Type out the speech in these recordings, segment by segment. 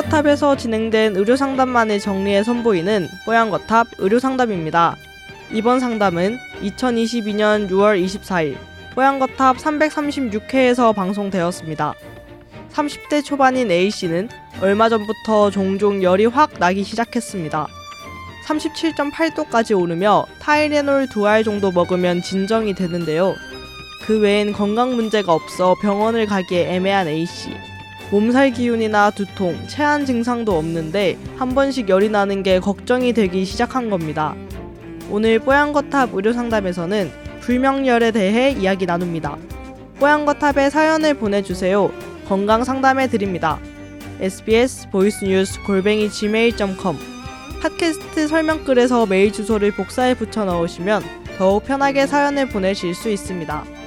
뽀얀거탑에서 진행된 의료상담만을 정리해 선보이는 뽀얀거탑 의료상담입니다. 이번 상담은 2022년 6월 24일 뽀얀거탑 336회에서 방송되었습니다. 30대 초반인 A씨는 얼마 전부터 종종 열이 확 나기 시작했습니다. 37.8도까지 오르며 타이레놀 두 알 정도 먹으면 진정이 되는데요. 그 외엔 건강 문제가 없어 병원을 가기에 애매한 A씨. 몸살 기운이나 두통, 체한 증상도 없는데 한 번씩 열이 나는 게 걱정이 되기 시작한 겁니다. 오늘 뽀얀거탑 의료상담에서는 불명열에 대해 이야기 나눕니다. 뽀얀거탑에 사연을 보내주세요. 건강 상담해 드립니다. sbs 보이스뉴스 골뱅이 gmail.com 팟캐스트 설명글에서 메일 주소를 복사해 붙여 넣으시면 더욱 편하게 사연을 보내실 수 있습니다.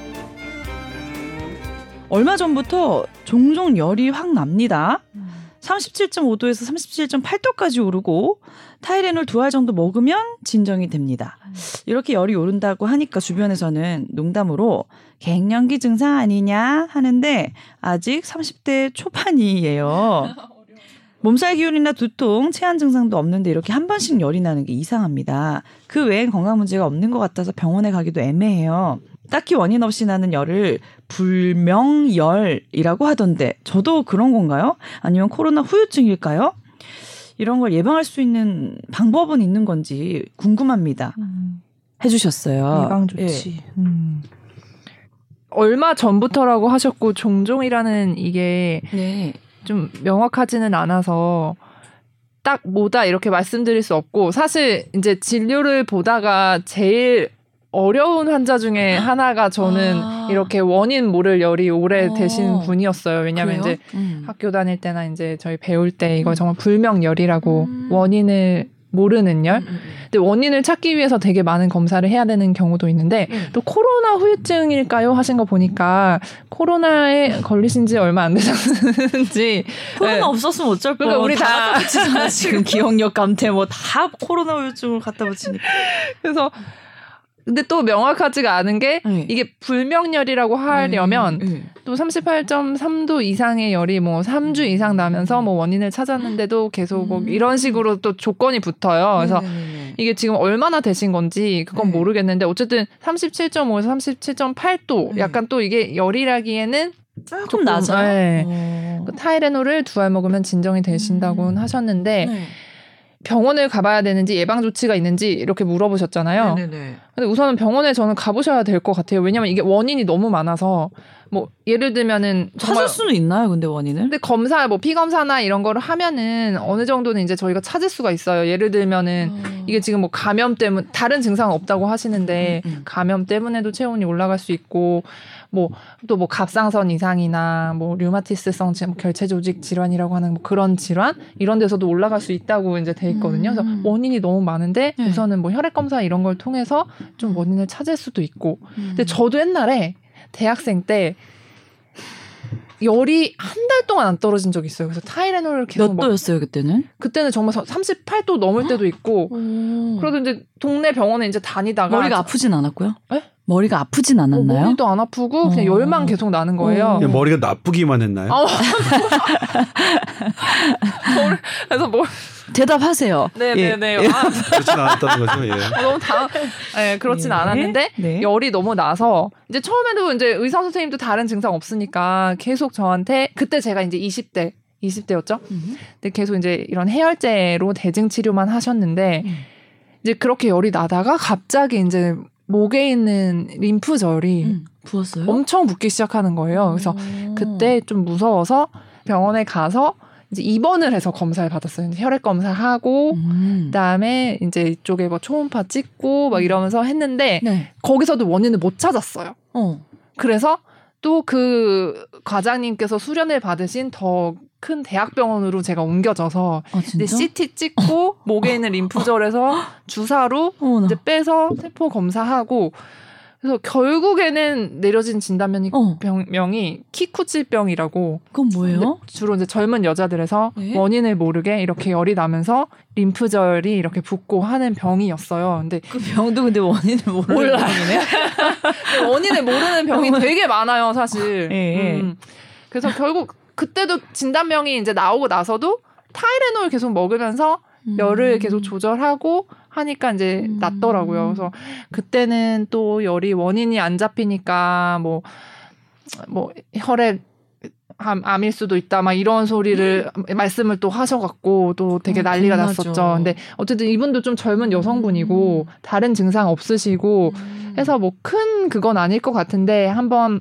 얼마 전부터 종종 열이 확 납니다. 37.5도에서 37.8도까지 오르고 타이레놀 두 알 정도 먹으면 진정이 됩니다. 이렇게 열이 오른다고 하니까 주변에서는 농담으로 갱년기 증상 아니냐 하는데 아직 30대 초반이에요. 몸살 기운이나 두통, 체한 증상도 없는데 이렇게 한 번씩 열이 나는 게 이상합니다. 그 외엔 건강 문제가 없는 것 같아서 병원에 가기도 애매해요. 딱히 원인 없이 나는 열을 불명열이라고 하던데 저도 그런 건가요? 아니면 코로나 후유증일까요? 이런 걸 예방할 수 있는 방법은 있는 건지 궁금합니다. 음. 해주셨어요. 예방 좋지. 음. 얼마 전부터라고 하셨고 종종이라는 이게 네. 좀 명확하지는 않아서 딱 뭐다 이렇게 말씀드릴 수 없고 사실 이제 진료를 보다가 제일 어려운 환자 중에 하나가 저는 아. 이렇게 원인 모를 열이 오래 어. 되신 분이었어요. 왜냐하면 그래요? 이제 음. 학교 다닐 때나 이제 저희 배울 때 이거 정말 불명열이라고 음. 원인을 모르는 열. 음, 음, 근데 원인을 찾기 위해서 되게 많은 검사를 해야 되는 경우도 있는데 음. 또 코로나 후유증일까요 하신 거 보니까 코로나에 걸리신 지 얼마 안 되셨는지 코로나 네. 없었으면 어쩔 거야. 그러니까 우리 다- 붙이잖아 지금 기억력 감퇴 뭐 다 코로나 우울증을 갖다 붙이니까. 그래서 근데 또 명확하지가 않은 게 네. 이게 불명열이라고 하려면 음, 음. 또 38.3도 이상의 열이 뭐 3주 이상 나면서 뭐 원인을 찾았는데도 계속 뭐 음. 이런 식으로 또 조건이 붙어요. 그래서. 이게 지금 얼마나 되신 건지 그건 네. 모르겠는데 어쨌든 37.5에서 37.8도 네. 약간 또 이게 열이라기에는 조금 조금, 낮아. 네. 어. 그 타이레놀을 두 알 먹으면 진정이 되신다고는 음. 하셨는데 네. 병원을 가봐야 되는지 예방 조치가 있는지 이렇게 물어보셨잖아요. 네네네. 근데 우선은 병원에 저는 가보셔야 될 것 같아요. 왜냐면 이게 원인이 너무 많아서 뭐 예를 들면은 찾을 수는 있나요, 근데 원인을? 근데 검사 뭐 피 검사나 이런 거를 하면은 어느 정도는 이제 저희가 찾을 수가 있어요. 예를 들면은 어. 이게 지금 뭐 감염 때문 다른 증상 은 없다고 하시는데 음, 음. 감염 때문에도 체온이 올라갈 수 있고 뭐 또뭐 갑상선 이상이나 뭐 류마티스성 지- 뭐 결체 조직 질환이라고 하는 뭐 그런 질환 이런 데서도 올라갈 수 있다고 이제 돼 있거든요. 그래서 음. 원인이 너무 많은데 네. 우선은 뭐 혈액 검사 이런 걸 통해서 좀 원인을 찾을 수도 있고. 음. 근데 저도 옛날에 대학생 때 열이 한 달 동안 안 떨어진 적이 있어요. 그래서 타이레놀을 계속 몇먹 도였어요 그때는? 그때는 정말 38도 넘을 때도 있고 그래도 이제 동네 병원에 이제 다니다가 머리가 아프진 않았고요? 에? 머리가 아프진 어, 않았나요? 머리도 안 아프고 그냥 어. 열만 계속 나는 거예요. 어. 그냥 머리가 나쁘기만 했나요? 아, 뭘- 그래서 뭐 대답하세요. 네네네 예. 아, 그렇진 않았다는 거죠. 예. 너무 당 네, 그렇진 네. 않았는데 네. 열이 너무 나서 이제 처음에도 이제 의사 선생님도 다른 증상 없으니까 계속 저한테 그때 제가 이제 20대 20대였죠. 음. 근데 계속 이제 이런 해열제로 대증 치료만 하셨는데 음. 이제 그렇게 열이 나다가 갑자기 이제 목에 있는 림프절이 음, 부었어요? 엄청 붓기 시작하는 거예요. 그래서 어. 그때 좀 무서워서 병원에 가서 이제 입원을 해서 검사를 받았어요. 혈액 검사하고 음. 그다음에 이제 이쪽에 뭐 초음파 찍고 막 이러면서 했는데 네. 거기서도 원인을 못 찾았어요. 어. 그래서 또 그 과장님께서 수련을 받으신 더 큰 대학병원으로 제가 옮겨져서 아 이제? CT 찍고 목에 있는 림프절에서 주사로 어머나. 이제 빼서 세포 검사하고 그래서 결국에는 내려진 진단명이 어. 병명이 키쿠치병이라고 그건 뭐예요? 주로 이제 젊은 여자들에서 네? 원인을 모르게 이렇게 열이 나면서 림프절이 이렇게 붓고 하는 병이었어요. 근데 그 병도 근데 원인을 모르는 몰라요. 병이네. 원인을 모르는 병이 되게 많아요, 사실. 예, 예. 음. 그래서 결국 그때도 진단명이 이제 나오고 나서도 타이레놀 계속 먹으면서 열을 계속 조절하고 하니까 이제 음. 낫더라고요. 그래서 그때는 또 열이 원인이 안 잡히니까 뭐, 뭐, 혈액 암, 암일 수도 있다, 막 이런 소리를, 말씀을 또 하셔갖고 또 되게 어, 난리가 겁나죠. 났었죠. 근데 어쨌든 이분도 좀 젊은 여성분이고, 다른 증상 없으시고, 음. 해서 뭐 큰 그건 아닐 것 같은데, 한번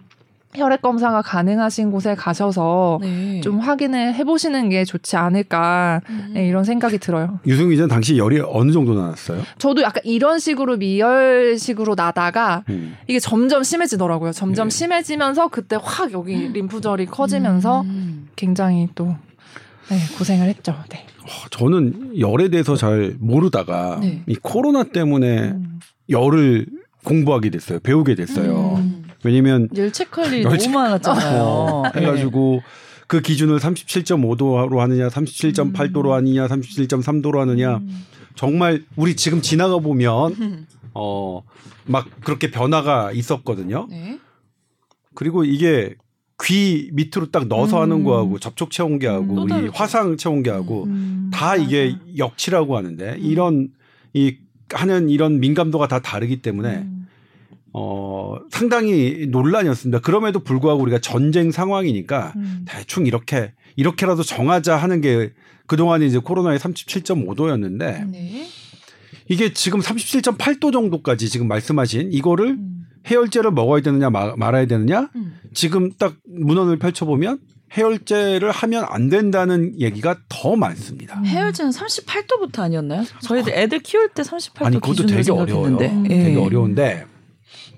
혈액 검사가 가능하신 곳에 가셔서 네. 좀 확인을 해보시는 게 좋지 않을까, 음. 네, 이런 생각이 들어요. 유승 기자는 당시 열이 어느 정도 나왔어요? 저도 약간 이런 식으로 미열식으로 나다가 음. 이게 점점 심해지더라고요. 점점 네. 심해지면서 그때 확 여기 림프절이 커지면서 음. 굉장히 또 네, 고생을 했죠. 네. 어, 저는 열에 대해서 잘 모르다가 네. 이 코로나 때문에 음. 열을 공부하게 됐어요. 배우게 됐어요. 음. 왜냐면 열 체크할 일이 열 너무 많았잖아요. 어, 해가지고 그 기준을 37.5도로 하느냐, 37.8도로 하느냐, 37.3도로 하느냐. 음. 정말 우리 지금 지나가 보면 음. 어막 그렇게 변화가 있었거든요. 네. 그리고 이게 귀 밑으로 딱 넣어서 음. 하는 거하고 접촉 체온계하고 또 우리 다르죠. 화상 체온계하고 음, 다 이게. 역치라고 하는데 이런 이 하는 이런 민감도가 다 다르기 때문에 음. 어 상당히 논란이었습니다. 그럼에도 불구하고 우리가 전쟁 상황이니까 음. 대충 이렇게 이렇게라도 정하자 하는 게 그동안에 이제 코로나의 37.5도였는데 네. 이게 지금 37.8도 정도까지 지금 말씀하신 이거를 음. 해열제를 먹어야 되느냐 마- 말아야 되느냐 음. 지금 딱 문헌을 펼쳐보면 해열제를 하면 안 된다는 얘기가 더 많습니다. 음. 해열제는 38도부터 아니었나요? 저희들 애들 키울 때 38도 아니 그것도 기준으로 되게 어려워요. 생각했는데. 음. 되게 예. 어려운데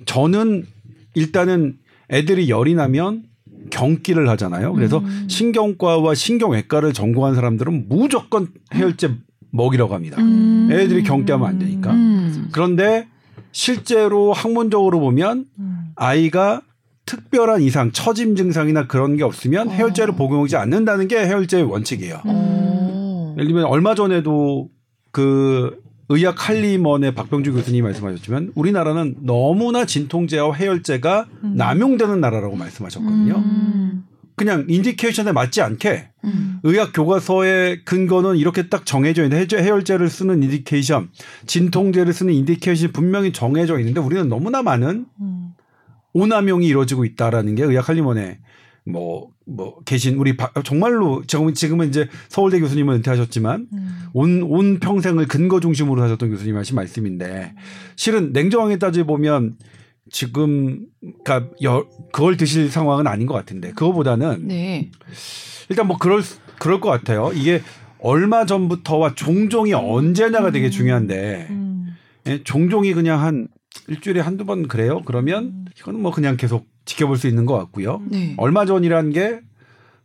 저는 일단은 애들이 열이 나면 경기를 하잖아요. 그래서 음. 신경과와 신경외과를 전공한 사람들은 무조건 해열제 먹이라고 합니다. 음. 애들이 경기하면 안 되니까. 음. 그런데 실제로 학문적으로 보면 음. 아이가 특별한 이상, 처짐 증상이나 그런 게 없으면 어. 해열제를 복용하지 않는다는 게 해열제의 원칙이에요. 어. 예를 들면 얼마 전에도 그 의학 할리먼의 박병주 교수님이 말씀하셨지만 우리나라는 너무나 진통제와 해열제가 음. 남용되는 나라라고 말씀하셨거든요. 음. 그냥 indication에 맞지 않게 음. 의학 교과서의 근거는 이렇게 딱 정해져 있는데 해열제를 쓰는 indication, 진통제를 쓰는 indication이 분명히 정해져 있는데 우리는 너무나 많은 음. 오남용이 이루어지고 있다라는 게 의학 할리먼에 뭐, 뭐, 계신 우리 바- 정말로 지금, 지금은 이제 서울대 교수님은 은퇴하셨지만 음. 온, 온 평생을 근거 중심으로 하셨던 교수님 하신 말씀인데 실은 냉정하게 따져보면 지금, 그니까 그걸 드실 상황은 아닌 것 같은데 그거보다는 네. 일단 뭐 그럴, 수- 그럴 것 같아요. 이게 얼마 전부터와 종종이 언제냐가 되게 중요한데 음. 예, 종종이 그냥 한 일주일에 한두 번 그래요? 그러면 이거는 뭐 그냥 계속 지켜볼 수 있는 것 같고요. 네. 얼마 전이란 게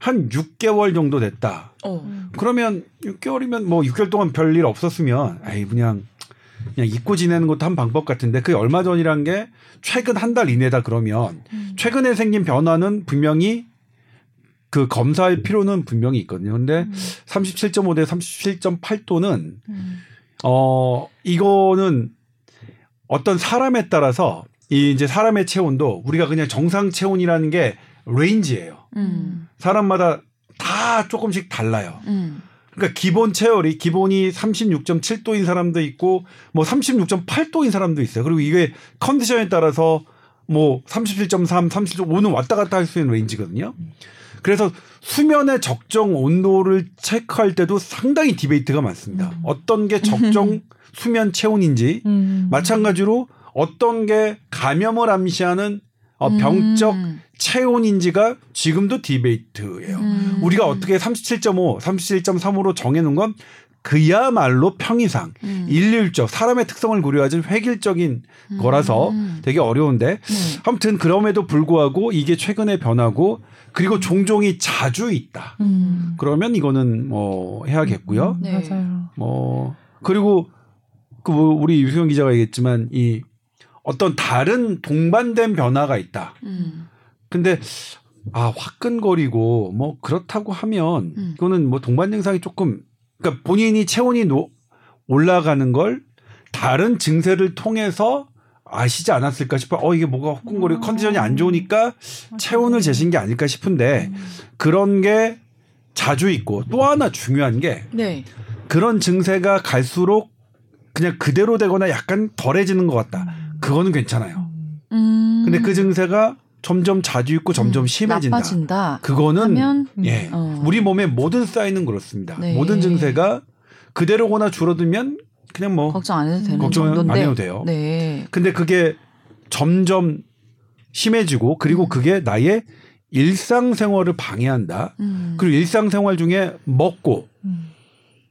한 6개월 정도 됐다. 어. 그러면 6개월이면 뭐 6개월 동안 별일 없었으면 아이 그냥 그냥 잊고 지내는 것도 한 방법 같은데 그게 얼마 전이란 게 최근 한 달 이내다 그러면 음. 최근에 생긴 변화는 분명히 그 검사할 필요는 분명히 있거든요. 근데 37.5 대 37.8도는 음. 어 이거는 어떤 사람에 따라서 이 이제 사람의 체온도 우리가 그냥 정상 체온이라는 게 range예요. 음. 사람마다 다 조금씩 달라요. 음. 그러니까 기본 체열이 기본이 36.7도인 사람도 있고 뭐 36.8도인 사람도 있어요. 그리고 이게 컨디션에 따라서 뭐 37.3, 37.5는 왔다 갔다 할 수 있는 range거든요. 그래서 수면의 적정 온도를 체크할 때도 상당히 디베이트가 많습니다. 어떤 게 적정 수면 체온인지 음. 마찬가지로 어떤 게 감염을 암시하는 어, 병적 음. 체온인지가 지금도 디베이트예요. 음. 우리가 어떻게 37.5, 37.3으로 정해놓은 건 그야말로 평이상, 음. 일률적, 사람의 특성을 고려하지 획일적인 거라서 음. 되게 어려운데 네. 아무튼 그럼에도 불구하고 이게 최근에 변하고 그리고 종종이 자주 있다. 음. 그러면 이거는 뭐 해야겠고요. 음, 네. 맞아요. 뭐 그리고 그 우리 유승현 기자가 얘기했지만 이 어떤 다른 동반된 변화가 있다. 음. 근데 아 화끈거리고 뭐 그렇다고 하면 음. 이거는 뭐 동반 증상이 조금 그러니까 본인이 체온이 노, 올라가는 걸 다른 증세를 통해서 아시지 않았을까 싶어. 어 이게 뭐가 허kun거리 고 컨디션이 안 좋으니까 체온을 재신 게 아닐까 싶은데 그런 게 자주 있고 또 하나 중요한 게 네. 그런 증세가 갈수록 그냥 그대로 되거나 약간 덜해지는 것 같다. 그거는 괜찮아요. 음. 근데 그 증세가 점점 자주 있고 점점 음, 심해진다. 나빠진다. 그거는 하면 예 어. 우리 몸의 모든 사인은 그렇습니다. 네. 모든 증세가 그대로거나 줄어들면 그냥 뭐 걱정 안 해도 되는 걱정 정도인데. 안 해도 돼요. 네. 근데 그게 점점 심해지고 그리고 음. 그게 나의 일상생활을 방해한다. 음. 그리고 일상생활 중에 먹고 음.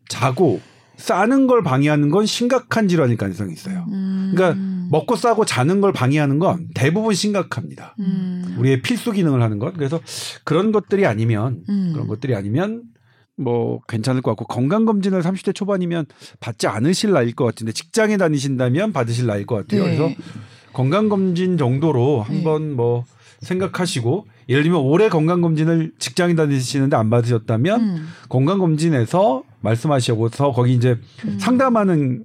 자고 싸는 걸 방해하는 건 심각한 질환일 가능성이 있어요. 음. 그러니까 먹고 싸고 자는 걸 방해하는 건 대부분 심각합니다. 음. 우리의 필수 기능을 하는 것. 그래서 그런 것들이 아니면 음. 그런 것들이 아니면 뭐 괜찮을 것 같고 건강 검진을 30대 초반이면 받지 않으실 나이일 것 같은데 직장에 다니신다면 받으실 나이일 것 같아요. 네. 그래서 건강 검진 정도로 네. 한번 뭐 생각하시고 예를 들면 올해 건강 검진을 직장에 다니시는데 안 받으셨다면 음. 건강 검진에서 말씀하시고서 거기 이제 음. 상담하는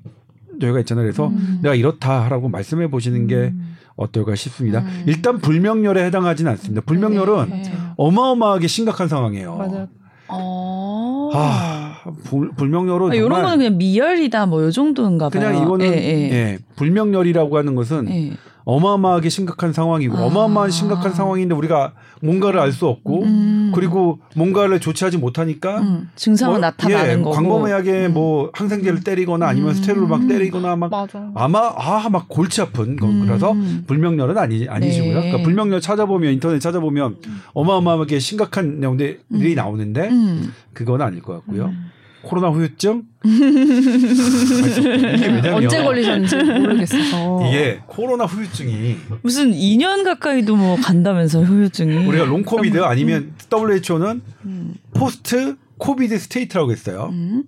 저희가 있잖아요. 그래서 음. 내가 이렇다라고 말씀해 보시는 게 어떨까 싶습니다. 음. 일단 불명열에 해당하지는 않습니다. 불명열은 네. 어마어마하게 심각한 상황이에요. 맞아요. 어. 아, 불, 불명열은 아, 이런 거는 그냥 미열이다 뭐 요 정도인가 봐요. 그냥 이거는 예, 예, 예. 불명열이라고 하는 것은 예. 어마어마하게 심각한 상황이고 아. 어마어마한 심각한 상황인데 우리가 뭔가를 알 수 없고 음. 그리고 뭔가를 조치하지 못하니까 음. 증상은 뭐, 나타나는 예, 거고. 광범위하게 음. 뭐 항생제를 때리거나 아니면 음. 스테로를 막 때리거나 막 맞아. 아마 아 막 골치 아픈 거 음. 그래서 불명열은 아니 아니시고요. 네. 그러니까 불명열 찾아보면 인터넷 찾아보면 어마어마하게 심각한 내용들이 음. 나오는데 음. 그건 아닐 것 같고요. 음. 코로나 후유증 언제 걸리셨는지 모르겠어서. 이게 코로나 후유증이 무슨 2년 가까이도 뭐 간다면서 후유증이. 우리가 long COVID 아니면 WHO는 음. post COVID state라고 했어요. 음.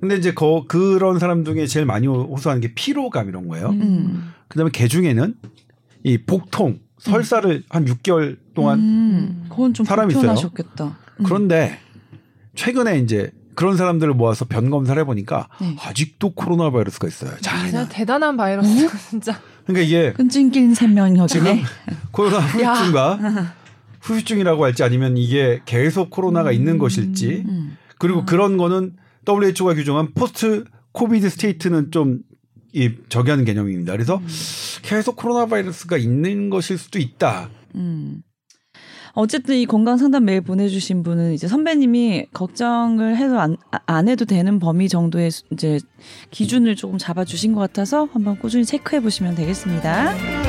근데 이제 거, 그런 사람 중에 제일 많이 호소하는 게 피로감 이런 거예요. 음. 그다음에 개 중에는 이 복통, 설사를 한 6개월 동안 음. 사람이 있어요. 불편하셨겠다. 음. 그런데 최근에 이제 그런 사람들을 모아서 변 검사를 해보니까 네. 아직도 코로나 바이러스가 있어요. 자, 진짜 대단한 바이러스 진짜. 그러니까 이게 끈질긴 생명력이네. 지금 코로나 후유증과 후유증이라고 할지 아니면 이게 계속 코로나가 있는 것일지 음. 그리고 그런 거는 WHO가 규정한 post COVID state는 좀 이 저기하는 개념입니다. 그래서 계속 코로나 바이러스가 있는 것일 수도 있다. 음. 어쨌든 이 건강 상담 메일 보내주신 분은 이제 선배님이 걱정을 해도 안, 아- 안 해도 되는 범위 정도의 수- 이제 기준을 조금 잡아주신 것 같아서 한번 꾸준히 체크해 보시면 되겠습니다.